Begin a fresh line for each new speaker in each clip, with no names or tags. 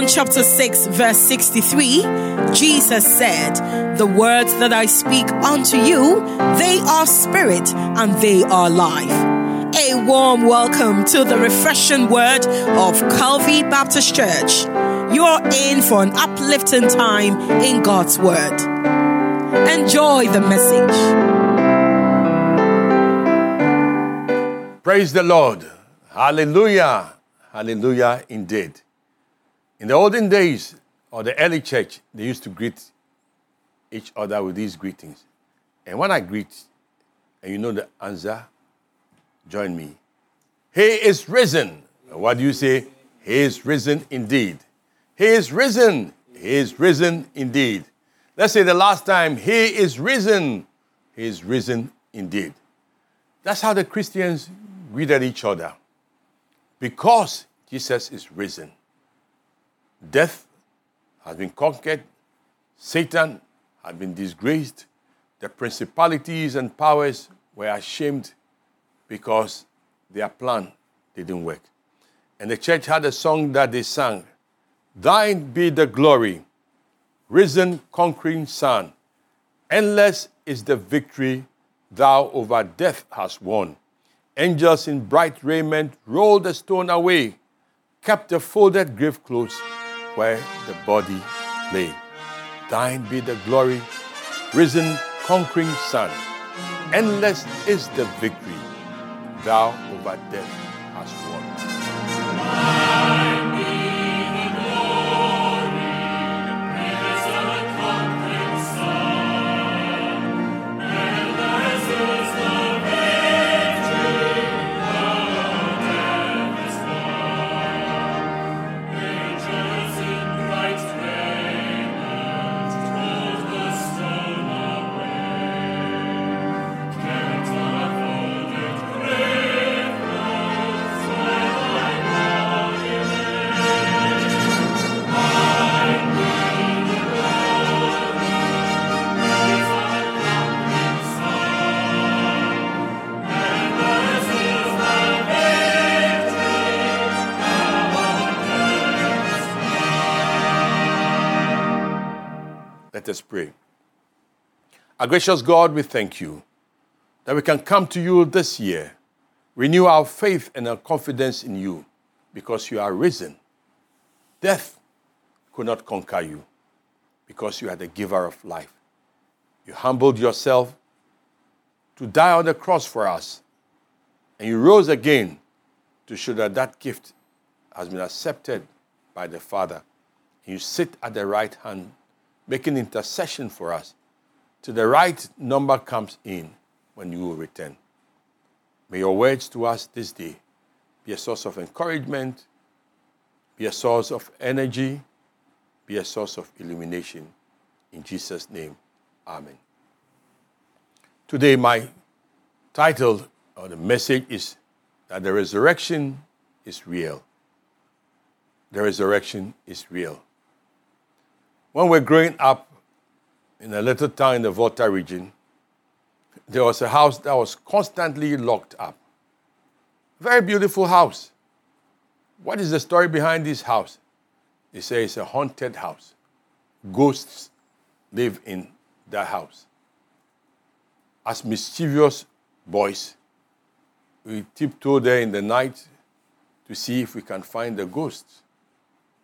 John chapter 6, verse 63, Jesus said, The words that I speak unto you, they are spirit and they are life. A warm welcome to the refreshing word of Calvary Baptist Church. You're in for an uplifting time in God's word. Enjoy the message. Praise the Lord. Hallelujah. Hallelujah indeed. In the olden days, or the early church, they used to greet each other with these greetings. And when I greet, and you know the answer, join me. He is risen. What do you say? He is risen indeed. He is risen. He is risen indeed. Let's say the last time, He is risen. He is risen indeed. That's how the Christians greeted each other. Because Jesus is risen. Death has been conquered, Satan has been disgraced, the principalities and powers were ashamed because their plan didn't work. And the church had a song that they sang Thine be the glory, risen conquering Son. Endless is the victory thou over death hast won. Angels in bright raiment rolled the stone away, kept the folded grave close where the body lay. Thine be the glory, risen, conquering Son. Endless is the victory thou over death hast won. us pray. Our gracious God, we thank you that we can come to you this year, renew our faith and our confidence in you because you are risen. Death could not conquer you because you are the giver of life. You humbled yourself to die on the cross for us, and you rose again to show that that gift has been accepted by the Father. You sit at the right hand making intercession for us till the right number comes in when you will return. May your words to us this day be a source of encouragement, be a source of energy, be a source of illumination. In Jesus' name, Amen. Today, my title or the message is that the resurrection is real. The resurrection is real. When we were are growing up in a little town in the Volta region, there was a house that was constantly locked up. Very beautiful house. What is the story behind this house? They say it's a haunted house. Ghosts live in that house. As mischievous boys, we tiptoed there in the night to see if we can find the ghosts.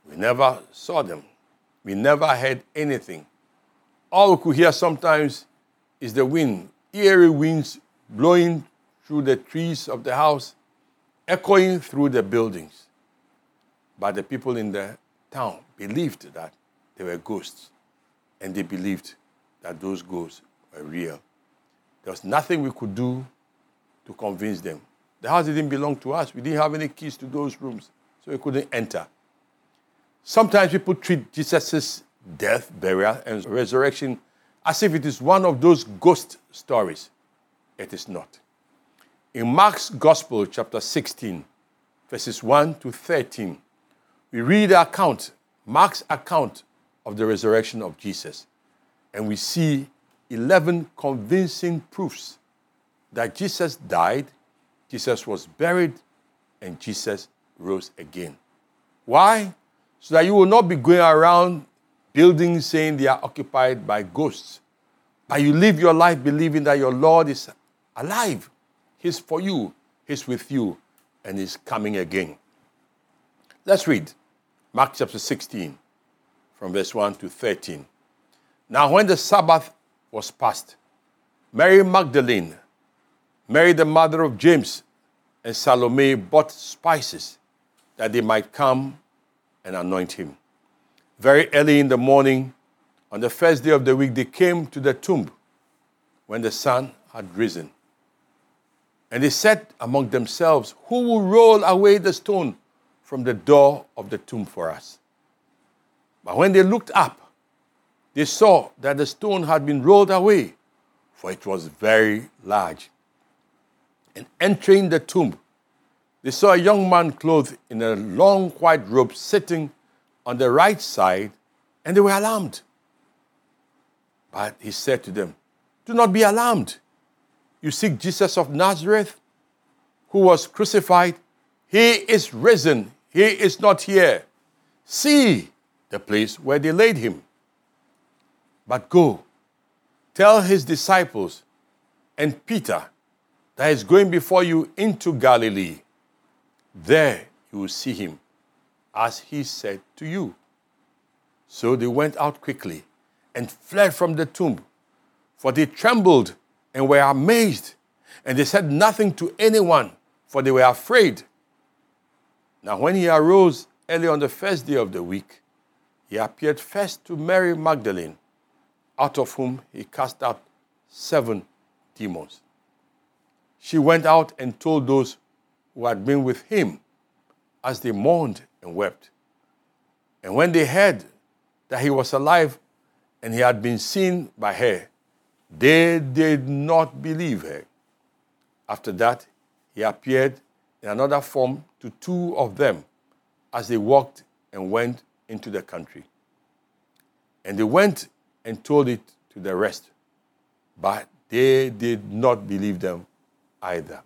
We never saw them. We never heard anything. All we could hear sometimes is the wind, eerie winds blowing through the trees of the house, echoing through the buildings. But the people in the town believed that they were ghosts, and they believed that those ghosts were real. There was nothing we could do to convince them. The house didn't belong to us. We didn't have any keys to those rooms, so we couldn't enter. Sometimes people treat Jesus' death, burial, and resurrection as if it is one of those ghost stories. It is not. In Mark's Gospel, chapter 16, verses 1 to 13, we read the account, Mark's account of the resurrection of Jesus, and we see 11 convincing proofs that Jesus died, Jesus was buried, and Jesus rose again. Why? so that you will not be going around buildings saying they are occupied by ghosts. But you live your life believing that your Lord is alive. He's for you, He's with you, and He's coming again. Let's read Mark chapter 16, from verse 1 to 13. Now, when the Sabbath was past, Mary Magdalene, Mary the mother of James, and Salome bought spices that they might come and anoint him. Very early in the morning, on the first day of the week, they came to the tomb when the sun had risen. And they said among themselves, Who will roll away the stone from the door of the tomb for us? But when they looked up, they saw that the stone had been rolled away, for it was very large. And entering the tomb, they saw a young man clothed in a long white robe sitting on the right side, and they were alarmed. But he said to them, Do not be alarmed. You seek Jesus of Nazareth, who was crucified. He is risen. He is not here. See the place where they laid him. But go, tell his disciples and Peter that he is going before you into Galilee there you will see him, as he said to you. So they went out quickly and fled from the tomb, for they trembled and were amazed, and they said nothing to anyone, for they were afraid. Now, when he arose early on the first day of the week, he appeared first to Mary Magdalene, out of whom he cast out seven demons. She went out and told those who had been with him as they mourned and wept. And when they heard that he was alive and he had been seen by her, they did not believe her. After that, he appeared in another form to two of them as they walked and went into the country. And they went and told it to the rest, but they did not believe them either.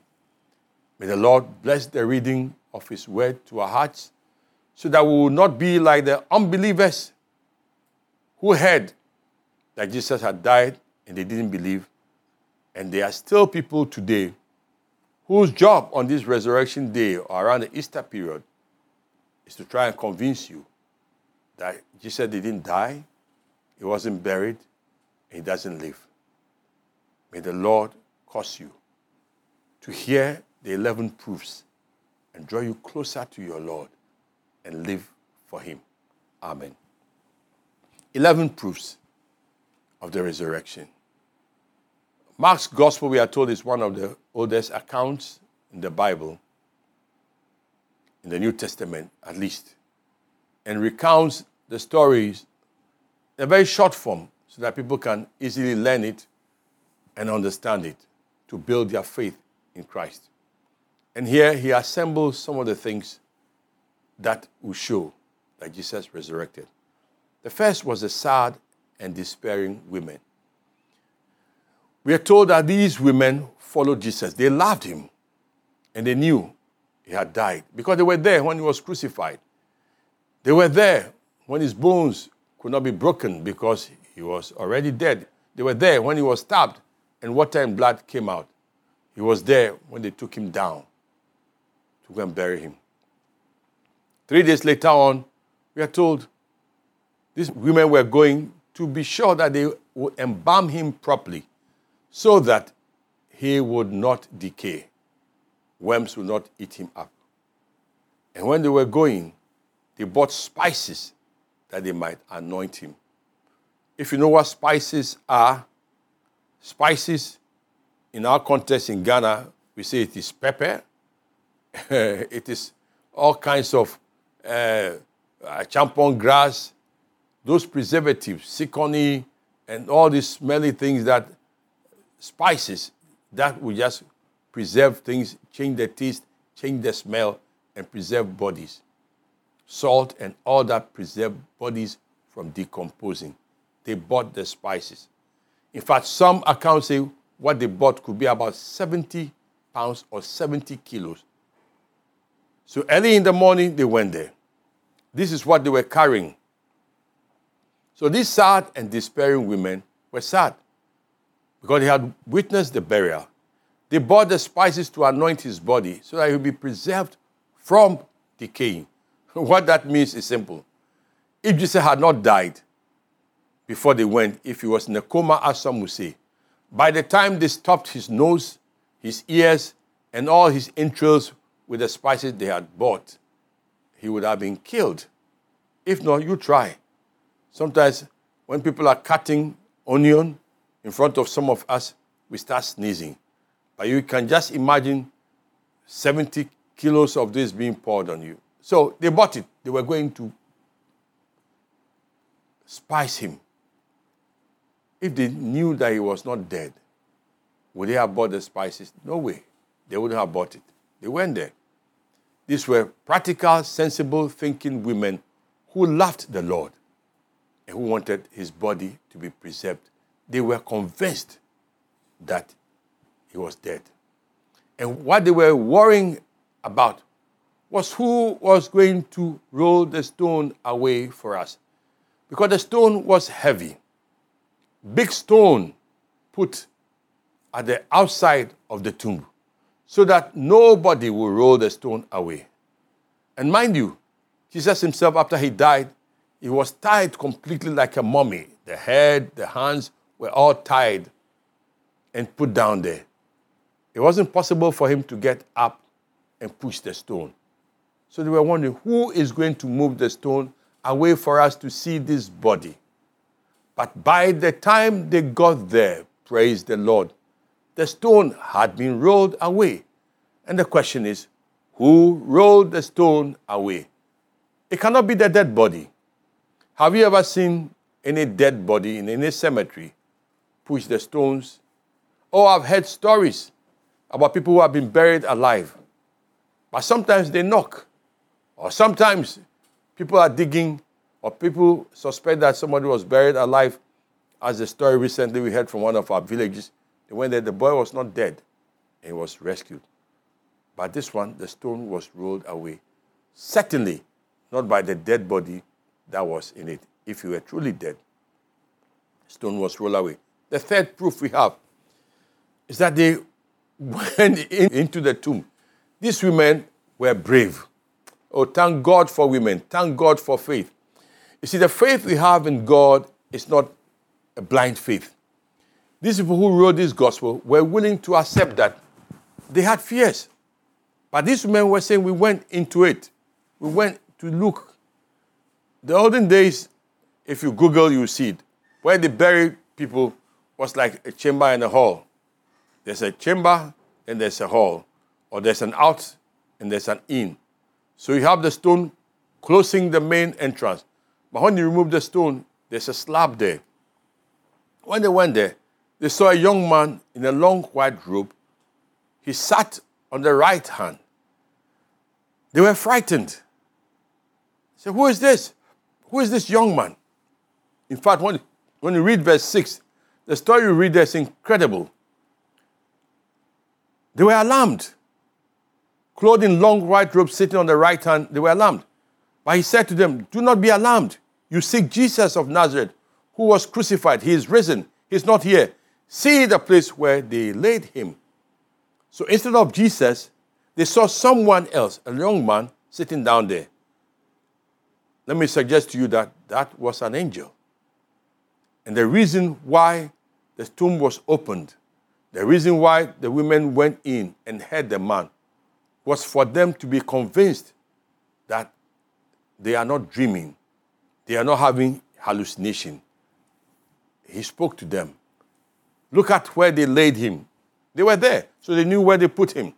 May the Lord bless the reading of His word to our hearts so that we will not be like the unbelievers who heard that Jesus had died and they didn't believe. And there are still people today whose job on this resurrection day or around the Easter period is to try and convince you that Jesus didn't die, he wasn't buried, and he doesn't live. May the Lord cause you to hear the 11 proofs and draw you closer to your Lord and live for Him. Amen. 11 proofs of the resurrection. Mark's gospel, we are told, is one of the oldest accounts in the Bible, in the New Testament at least, and recounts the stories in a very short form so that people can easily learn it and understand it to build their faith in Christ. And here he assembles some of the things that will show that Jesus resurrected. The first was the sad and despairing women. We are told that these women followed Jesus. They loved him and they knew he had died because they were there when he was crucified. They were there when his bones could not be broken because he was already dead. They were there when he was stabbed and water and blood came out. He was there when they took him down to go and bury him. Three days later on, we are told these women were going to be sure that they would embalm him properly so that he would not decay. Worms would not eat him up. And when they were going, they bought spices that they might anoint him. If you know what spices are, spices in our context in Ghana, we say it is pepper, it is all kinds of uh, uh champon grass, those preservatives, sicconi, and all these smelly things that spices that will just preserve things, change the taste, change the smell, and preserve bodies. Salt and all that preserve bodies from decomposing. They bought the spices. In fact, some accounts say what they bought could be about 70 pounds or 70 kilos so early in the morning, they went there. This is what they were carrying. So these sad and despairing women were sad because they had witnessed the burial. They bought the spices to anoint his body so that he would be preserved from decaying. what that means is simple. If Jesus had not died before they went, if he was in a coma, as some would say, by the time they stopped his nose, his ears, and all his entrails with the spices they had bought, he would have been killed. If not, you try. Sometimes when people are cutting onion in front of some of us, we start sneezing. But you can just imagine 70 kilos of this being poured on you. So they bought it. They were going to spice him. If they knew that he was not dead, would they have bought the spices? No way. They wouldn't have bought it. They went there. These were practical, sensible thinking women who loved the Lord and who wanted his body to be preserved. They were convinced that he was dead. And what they were worrying about was who was going to roll the stone away for us. Because the stone was heavy. Big stone put at the outside of the tomb so that nobody will roll the stone away. And mind you, Jesus himself, after he died, he was tied completely like a mummy. The head, the hands were all tied and put down there. It wasn't possible for him to get up and push the stone. So they were wondering who is going to move the stone away for us to see this body. But by the time they got there, praise the Lord, the stone had been rolled away. And the question is, who rolled the stone away? It cannot be the dead body. Have you ever seen any dead body in any cemetery push the stones? Oh, I've heard stories about people who have been buried alive. But sometimes they knock, or sometimes people are digging, or people suspect that somebody was buried alive, as the story recently we heard from one of our villages they went there, the boy was not dead, and was rescued. But this one, the stone was rolled away. Certainly not by the dead body that was in it. If you were truly dead, stone was rolled away. The third proof we have is that they went in, into the tomb. These women were brave. Oh, thank God for women. Thank God for faith. You see, the faith we have in God is not a blind faith. These people who wrote this gospel were willing to accept that they had fears. But these men were saying, We went into it. We went to look. The olden days, if you Google, you see it. Where they buried people was like a chamber and a hall. There's a chamber and there's a hall, or there's an out and there's an in. So you have the stone closing the main entrance. But when you remove the stone, there's a slab there. When they went there, they saw a young man in a long white robe. He sat on the right hand. They were frightened. said, who is this? Who is this young man? In fact, when, when you read verse 6, the story you read there is incredible. They were alarmed. Clothed in long white robes, sitting on the right hand, they were alarmed. But he said to them, Do not be alarmed. You seek Jesus of Nazareth, who was crucified. He is risen. He's not here see the place where they laid him. So instead of Jesus, they saw someone else, a young man, sitting down there. Let me suggest to you that that was an angel. And the reason why the tomb was opened, the reason why the women went in and heard the man, was for them to be convinced that they are not dreaming, they are not having hallucination. He spoke to them Look at where they laid him. They were there, so they knew where they put him.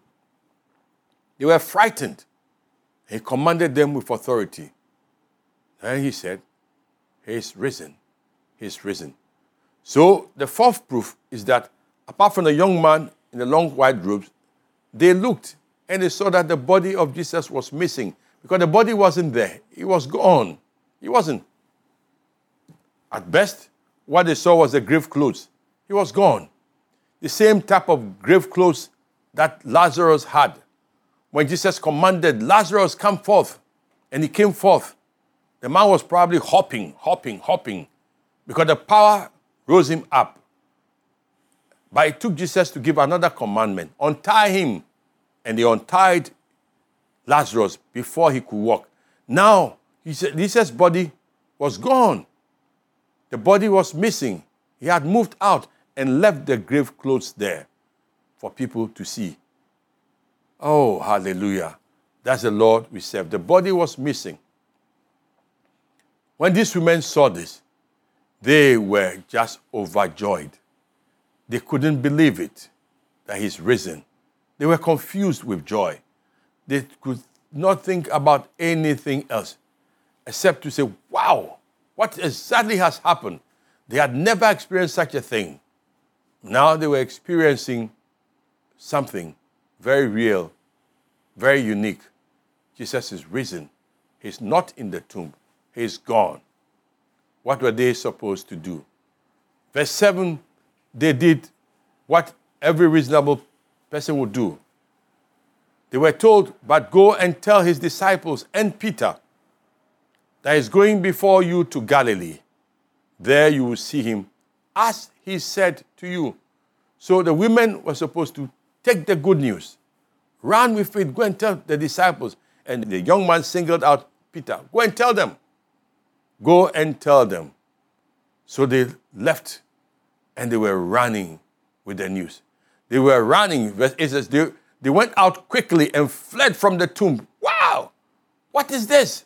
They were frightened. He commanded them with authority. And he said, He is risen. He is risen. So the fourth proof is that apart from the young man in the long white robes, they looked and they saw that the body of Jesus was missing because the body wasn't there. It was gone. It wasn't. At best, what they saw was the grave clothes. He was gone. The same type of grave clothes that Lazarus had when Jesus commanded, Lazarus, come forth. And he came forth. The man was probably hopping, hopping, hopping because the power rose him up. But it took Jesus to give another commandment untie him. And they untied Lazarus before he could walk. Now, Jesus' body was gone, the body was missing. He had moved out and left the grave clothes there for people to see. Oh, hallelujah. That's the Lord we serve. The body was missing. When these women saw this, they were just overjoyed. They couldn't believe it that he's risen. They were confused with joy. They could not think about anything else except to say, Wow, what exactly has happened? They had never experienced such a thing. Now they were experiencing something very real, very unique. Jesus is risen. He's not in the tomb, he's gone. What were they supposed to do? Verse 7 they did what every reasonable person would do. They were told, But go and tell his disciples and Peter that is going before you to Galilee. There you will see him as he said to you. So the women were supposed to take the good news, run with it, go and tell the disciples. And the young man singled out Peter, go and tell them. Go and tell them. So they left and they were running with the news. They were running. It says they, they went out quickly and fled from the tomb. Wow! What is this?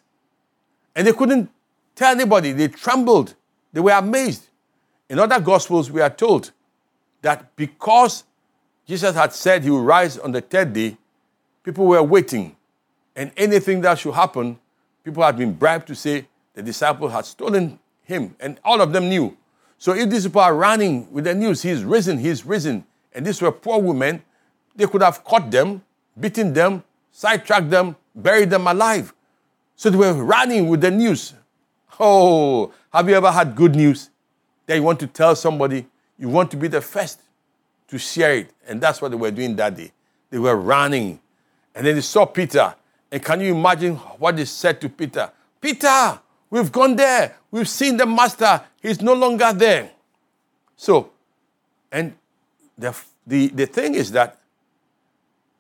And they couldn't tell anybody. They trembled. They were amazed. In other Gospels, we are told that because Jesus had said he would rise on the third day, people were waiting. And anything that should happen, people had been bribed to say the disciple had stolen him. And all of them knew. So if these people are running with the news, he's risen, he's risen, and these were poor women, they could have caught them, beaten them, sidetracked them, buried them alive. So they were running with the news. Oh, have you ever had good news that you want to tell somebody? You want to be the first to share it. And that's what they were doing that day. They were running. And then they saw Peter. And can you imagine what they said to Peter? Peter, we've gone there. We've seen the master. He's no longer there. So, and the, the, the thing is that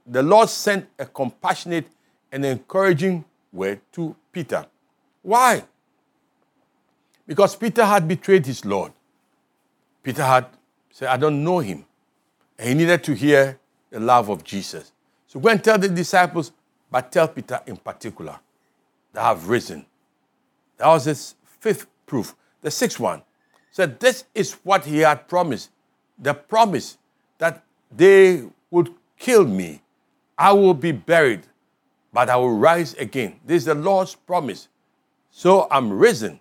the Lord sent a compassionate and encouraging word to Peter. Why? Because Peter had betrayed his Lord. Peter had said, I don't know him. And he needed to hear the love of Jesus. So go and tell the disciples, but tell Peter in particular, that I've risen. That was his fifth proof. The sixth one said, This is what he had promised the promise that they would kill me. I will be buried, but I will rise again. This is the Lord's promise. So I'm risen.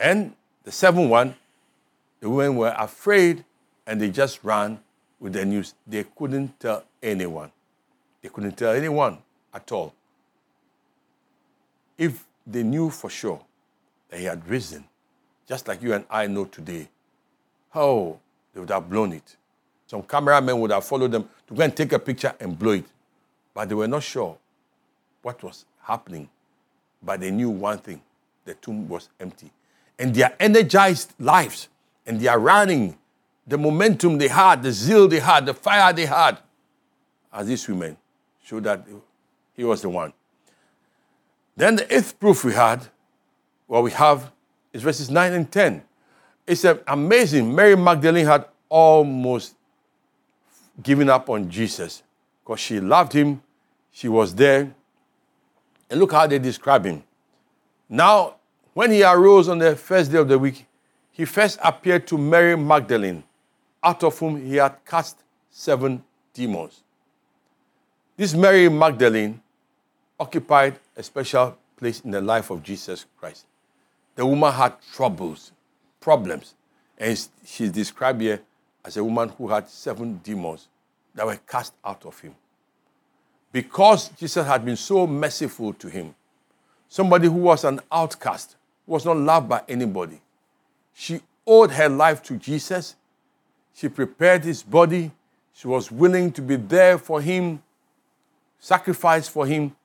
And the seventh one, the women were afraid and they just ran with the news. They couldn't tell anyone. They couldn't tell anyone at all. If they knew for sure that he had risen, just like you and I know today, oh, they would have blown it. Some cameramen would have followed them to go and take a picture and blow it. But they were not sure what was happening. But they knew one thing the tomb was empty and their energized lives and their running, the momentum they had, the zeal they had, the fire they had, as these women showed that he was the one. Then the eighth proof we had, what we have, is verses 9 and 10. It's amazing. Mary Magdalene had almost given up on Jesus because she loved him, she was there. And look how they describe him. Now when he arose on the first day of the week, he first appeared to Mary Magdalene, out of whom he had cast seven demons. This Mary Magdalene occupied a special place in the life of Jesus Christ. The woman had troubles, problems, and she's described here as a woman who had seven demons that were cast out of him. Because Jesus had been so merciful to him, somebody who was an outcast, was not loved by anybody. She owed her life to Jesus. She prepared his body. She was willing to be there for him, sacrifice for him.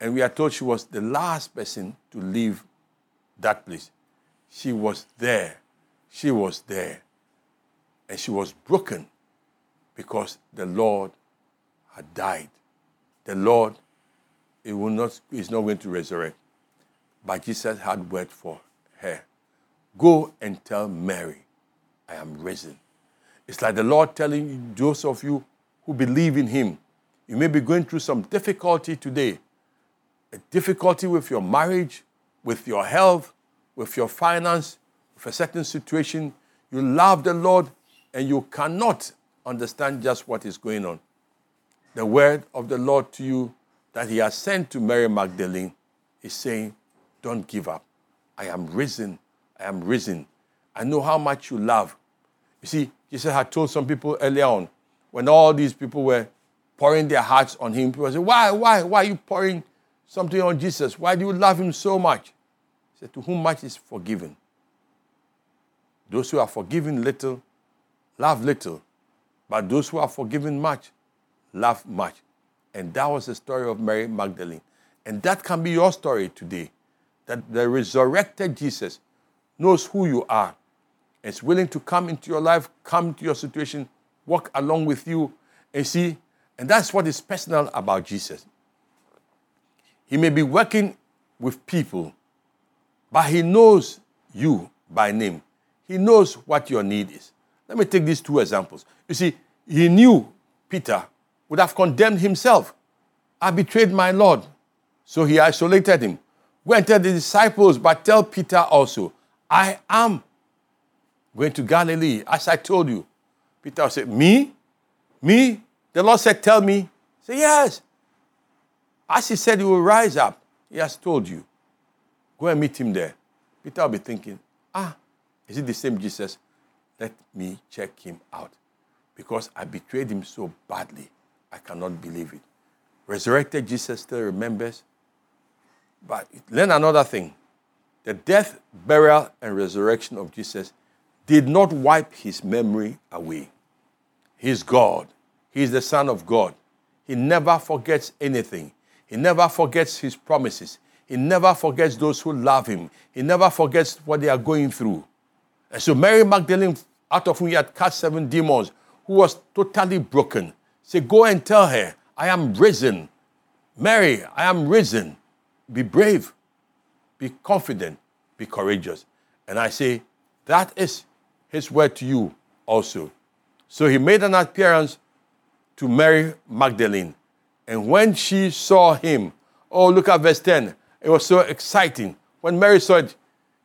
And we are told she was the last person to leave that place. She was there. She was there. And she was broken because the Lord had died. The Lord it will not, is not going to resurrect. But Jesus had word for her Go and tell Mary, I am risen. It's like the Lord telling those of you who believe in Him, you may be going through some difficulty today, a difficulty with your marriage, with your health, with your finance, with a certain situation. You love the Lord and you cannot understand just what is going on. The word of the Lord to you that He has sent to Mary Magdalene is saying, don't give up. I am risen. I am risen. I know how much you love. You see, Jesus had told some people earlier on when all these people were pouring their hearts on him. People said, Why, why, why are you pouring something on Jesus? Why do you love him so much? He said, To whom much is forgiven. Those who are forgiven little love little, but those who are forgiven much love much. And that was the story of Mary Magdalene. And that can be your story today that the resurrected Jesus knows who you are and is willing to come into your life, come to your situation, walk along with you, and see. And that's what is personal about Jesus. He may be working with people, but he knows you by name. He knows what your need is. Let me take these two examples. You see, he knew Peter would have condemned himself. I betrayed my Lord. So he isolated him. Go and tell the disciples, but tell Peter also, I am going to Galilee, as I told you. Peter said, Me? Me? The Lord said, Tell me. Say, Yes. As he said, you will rise up. He has told you. Go and meet him there. Peter will be thinking, Ah, is it the same Jesus? Let me check him out. Because I betrayed him so badly, I cannot believe it. Resurrected Jesus still remembers but learn another thing the death, burial, and resurrection of Jesus did not wipe his memory away. He's God, He's the Son of God. He never forgets anything, He never forgets His promises. He never forgets those who love him. He never forgets what they are going through. And so Mary Magdalene, out of whom he had cast seven demons, who was totally broken, said, Go and tell her, I am risen. Mary, I am risen be brave, be confident, be courageous. And I say, that is his word to you also. So he made an appearance to Mary Magdalene. And when she saw him, oh, look at verse 10. It was so exciting. When Mary saw it,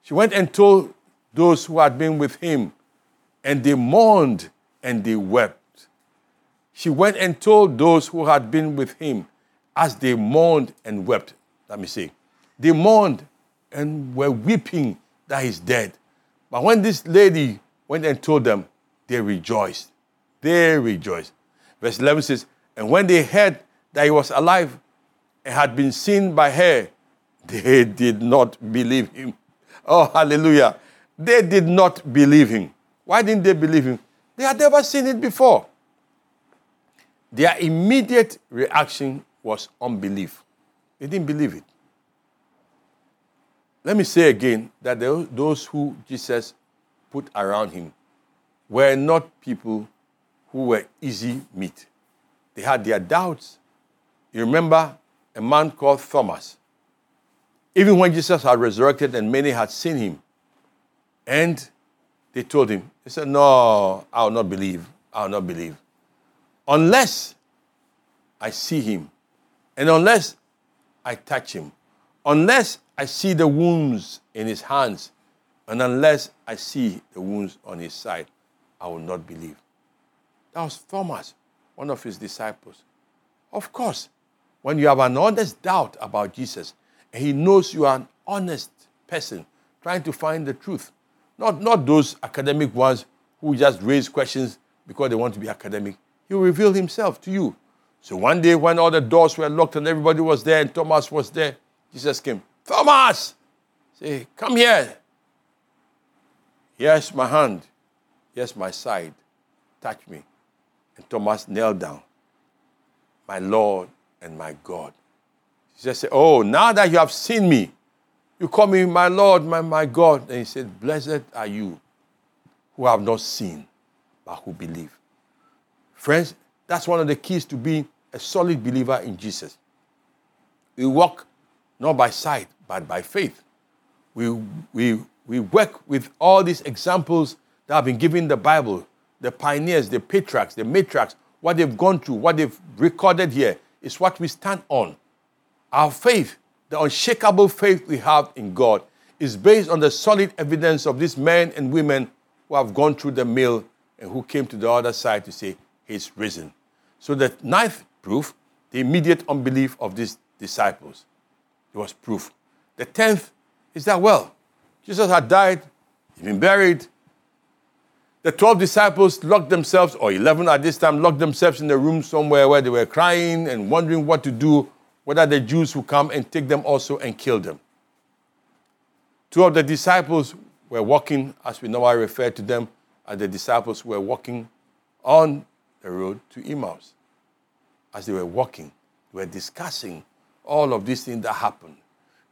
she went and told those who had been with him, and they mourned and they wept. She went and told those who had been with him as they mourned and wept let me see. They mourned and were weeping that he's dead. But when this lady went and told them, they rejoiced. They rejoiced. Verse 11 says, And when they heard that he was alive and had been seen by her, they did not believe him. Oh, hallelujah. They did not believe him. Why didn't they believe him? They had never seen it before. Their immediate reaction was unbelief. They didn't believe it. Let me say again that those who Jesus put around him were not people who were easy meat. They had their doubts. You remember a man called Thomas. Even when Jesus had resurrected and many had seen him, and they told him, he said, No, I will not believe. I will not believe. Unless I see him, and unless I touch him, unless I see the wounds in his hands, and unless I see the wounds on his side, I will not believe. That was Thomas, one of his disciples. Of course, when you have an honest doubt about Jesus, and he knows you are an honest person trying to find the truth, not, not those academic ones who just raise questions because they want to be academic, he will reveal himself to you. So one day when all the doors were locked and everybody was there and Thomas was there, Jesus came, Thomas, say, come here. Here's my hand. Here's my side. Touch me. And Thomas knelt down. My Lord and my God. Jesus said, Oh, now that you have seen me, you call me my Lord, my, my God. And he said, Blessed are you who have not seen, but who believe. Friends, that's one of the keys to being a solid believer in Jesus. We walk not by sight, but by faith. We, we, we work with all these examples that have been given in the Bible the pioneers, the patriarchs, the matriarchs, what they've gone through, what they've recorded here is what we stand on. Our faith, the unshakable faith we have in God, is based on the solid evidence of these men and women who have gone through the mill and who came to the other side to say, He's risen. So the ninth proof. The immediate unbelief of these disciples, it was proof. The tenth is that, well, Jesus had died, he'd been buried. The 12 disciples locked themselves, or 11 at this time, locked themselves in a the room somewhere where they were crying and wondering what to do, whether the Jews would come and take them also and kill them. Two of the disciples were walking, as we normally refer to them as the disciples were walking on the road to Emmaus as they were walking, they were discussing all of these things that happened.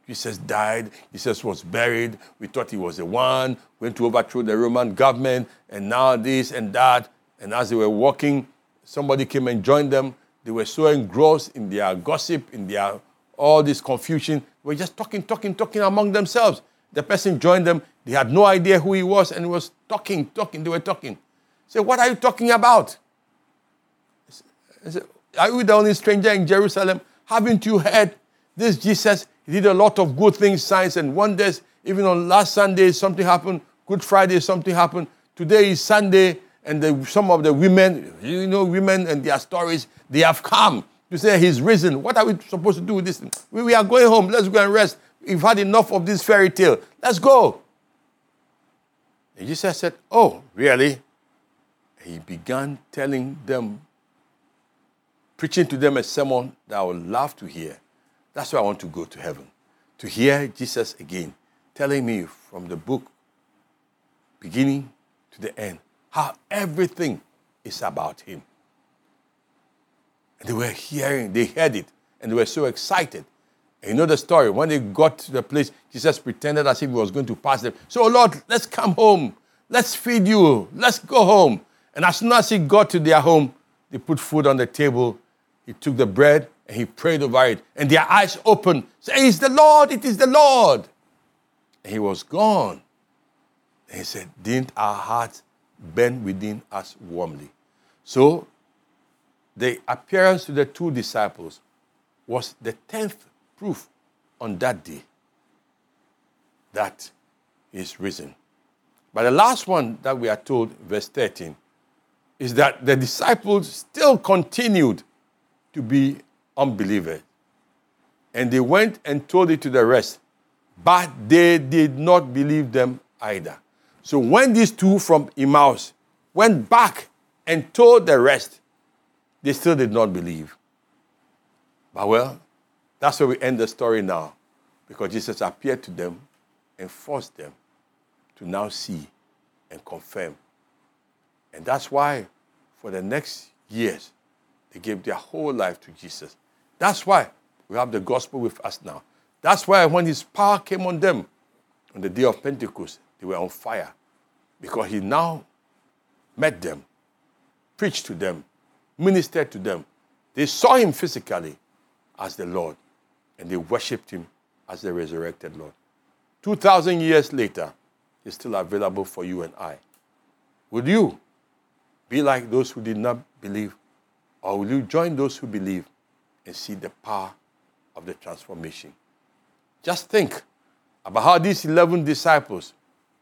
Jesus died, Jesus was buried, we thought he was the one, went to overthrow the Roman government, and now this and that. And as they were walking, somebody came and joined them. They were so engrossed in their gossip, in their all this confusion. They were just talking, talking, talking among themselves. The person joined them. They had no idea who he was and was talking, talking. They were talking. Say, what are you talking about? I said, are you the only stranger in Jerusalem? Haven't you heard this Jesus? He did a lot of good things, signs and wonders. Even on last Sunday, something happened. Good Friday, something happened. Today is Sunday, and the, some of the women, you know, women and their stories, they have come to say he's risen. What are we supposed to do with this? We, we are going home. Let's go and rest. We've had enough of this fairy tale. Let's go. And Jesus said, Oh, really? he began telling them preaching to them a sermon that I would love to hear. That's why I want to go to heaven, to hear Jesus again, telling me from the book, beginning to the end, how everything is about him. And they were hearing, they heard it, and they were so excited. And you know the story. When they got to the place, Jesus pretended as if he was going to pass them. So, Lord, let's come home. Let's feed you. Let's go home. And as soon as he got to their home, they put food on the table he took the bread and he prayed over it, and their eyes opened. Say, It is the Lord, it is the Lord. And he was gone. And he said, Didn't our hearts burn within us warmly? So the appearance to the two disciples was the tenth proof on that day that is risen. But the last one that we are told, verse 13, is that the disciples still continued to be unbelievers. And they went and told it to the rest, but they did not believe them either. So when these two from Emmaus went back and told the rest, they still did not believe. But well, that's where we end the story now, because Jesus appeared to them and forced them to now see and confirm. And that's why for the next years, they gave their whole life to Jesus. That's why we have the gospel with us now. That's why when his power came on them on the day of Pentecost, they were on fire because he now met them, preached to them, ministered to them. They saw him physically as the Lord and they worshiped him as the resurrected Lord. 2,000 years later, he's still available for you and I. Would you be like those who did not believe or will you join those who believe and see the power of the transformation? Just think about how these 11 disciples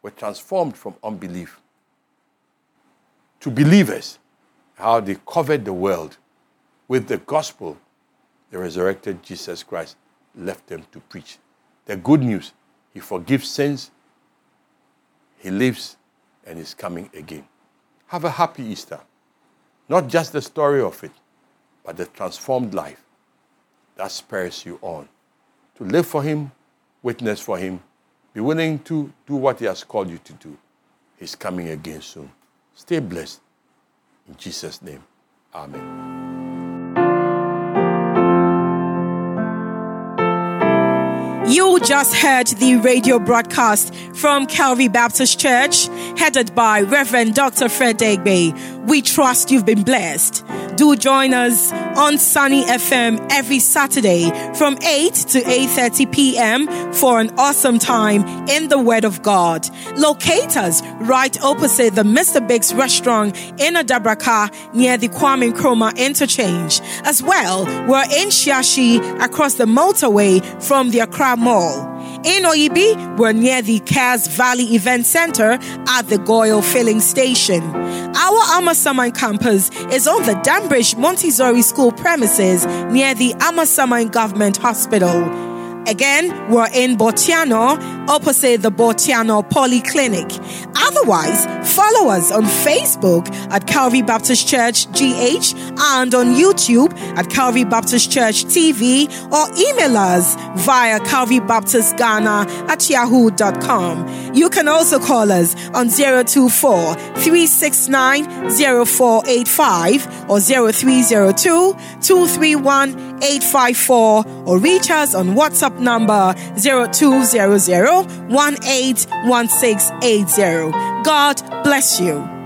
were transformed from unbelief to believers, how they covered the world with the gospel the resurrected Jesus Christ left them to preach. The good news He forgives sins, He lives, and is coming again. Have a happy Easter. Not just the story of it, but the transformed life that spurs you on. To live for Him, witness for Him, be willing to do what He has called you to do. He's coming again soon. Stay blessed. In Jesus' name, Amen.
You just heard the radio broadcast from Calvary Baptist Church, headed by Reverend Dr. Fred Deegbe. We trust you've been blessed. Do join us on Sunny FM every Saturday from 8 to 8:30 p.m. for an awesome time in the Word of God. Locate us right opposite the Mr. Big's restaurant in Adabraka near the Kwame Nkrumah interchange. As well, we're in Shiashi across the motorway from the Accra Mall. In Inoibi, we're near the Cass Valley Event Center at the GOIL Filling Station. Our Amasaman campus is on the Danbridge Montessori School premises near the Amasaman Government Hospital. Again, we're in Botiano, opposite the Botiano Polyclinic. Otherwise, follow us on Facebook at Calvary Baptist Church GH and on YouTube at Calvary Baptist Church TV or email us via Calvary Baptist Ghana at yahoo.com. You can also call us on 024 369 0485 or 0302 231 854 or reach us on WhatsApp number 0200 God bless you.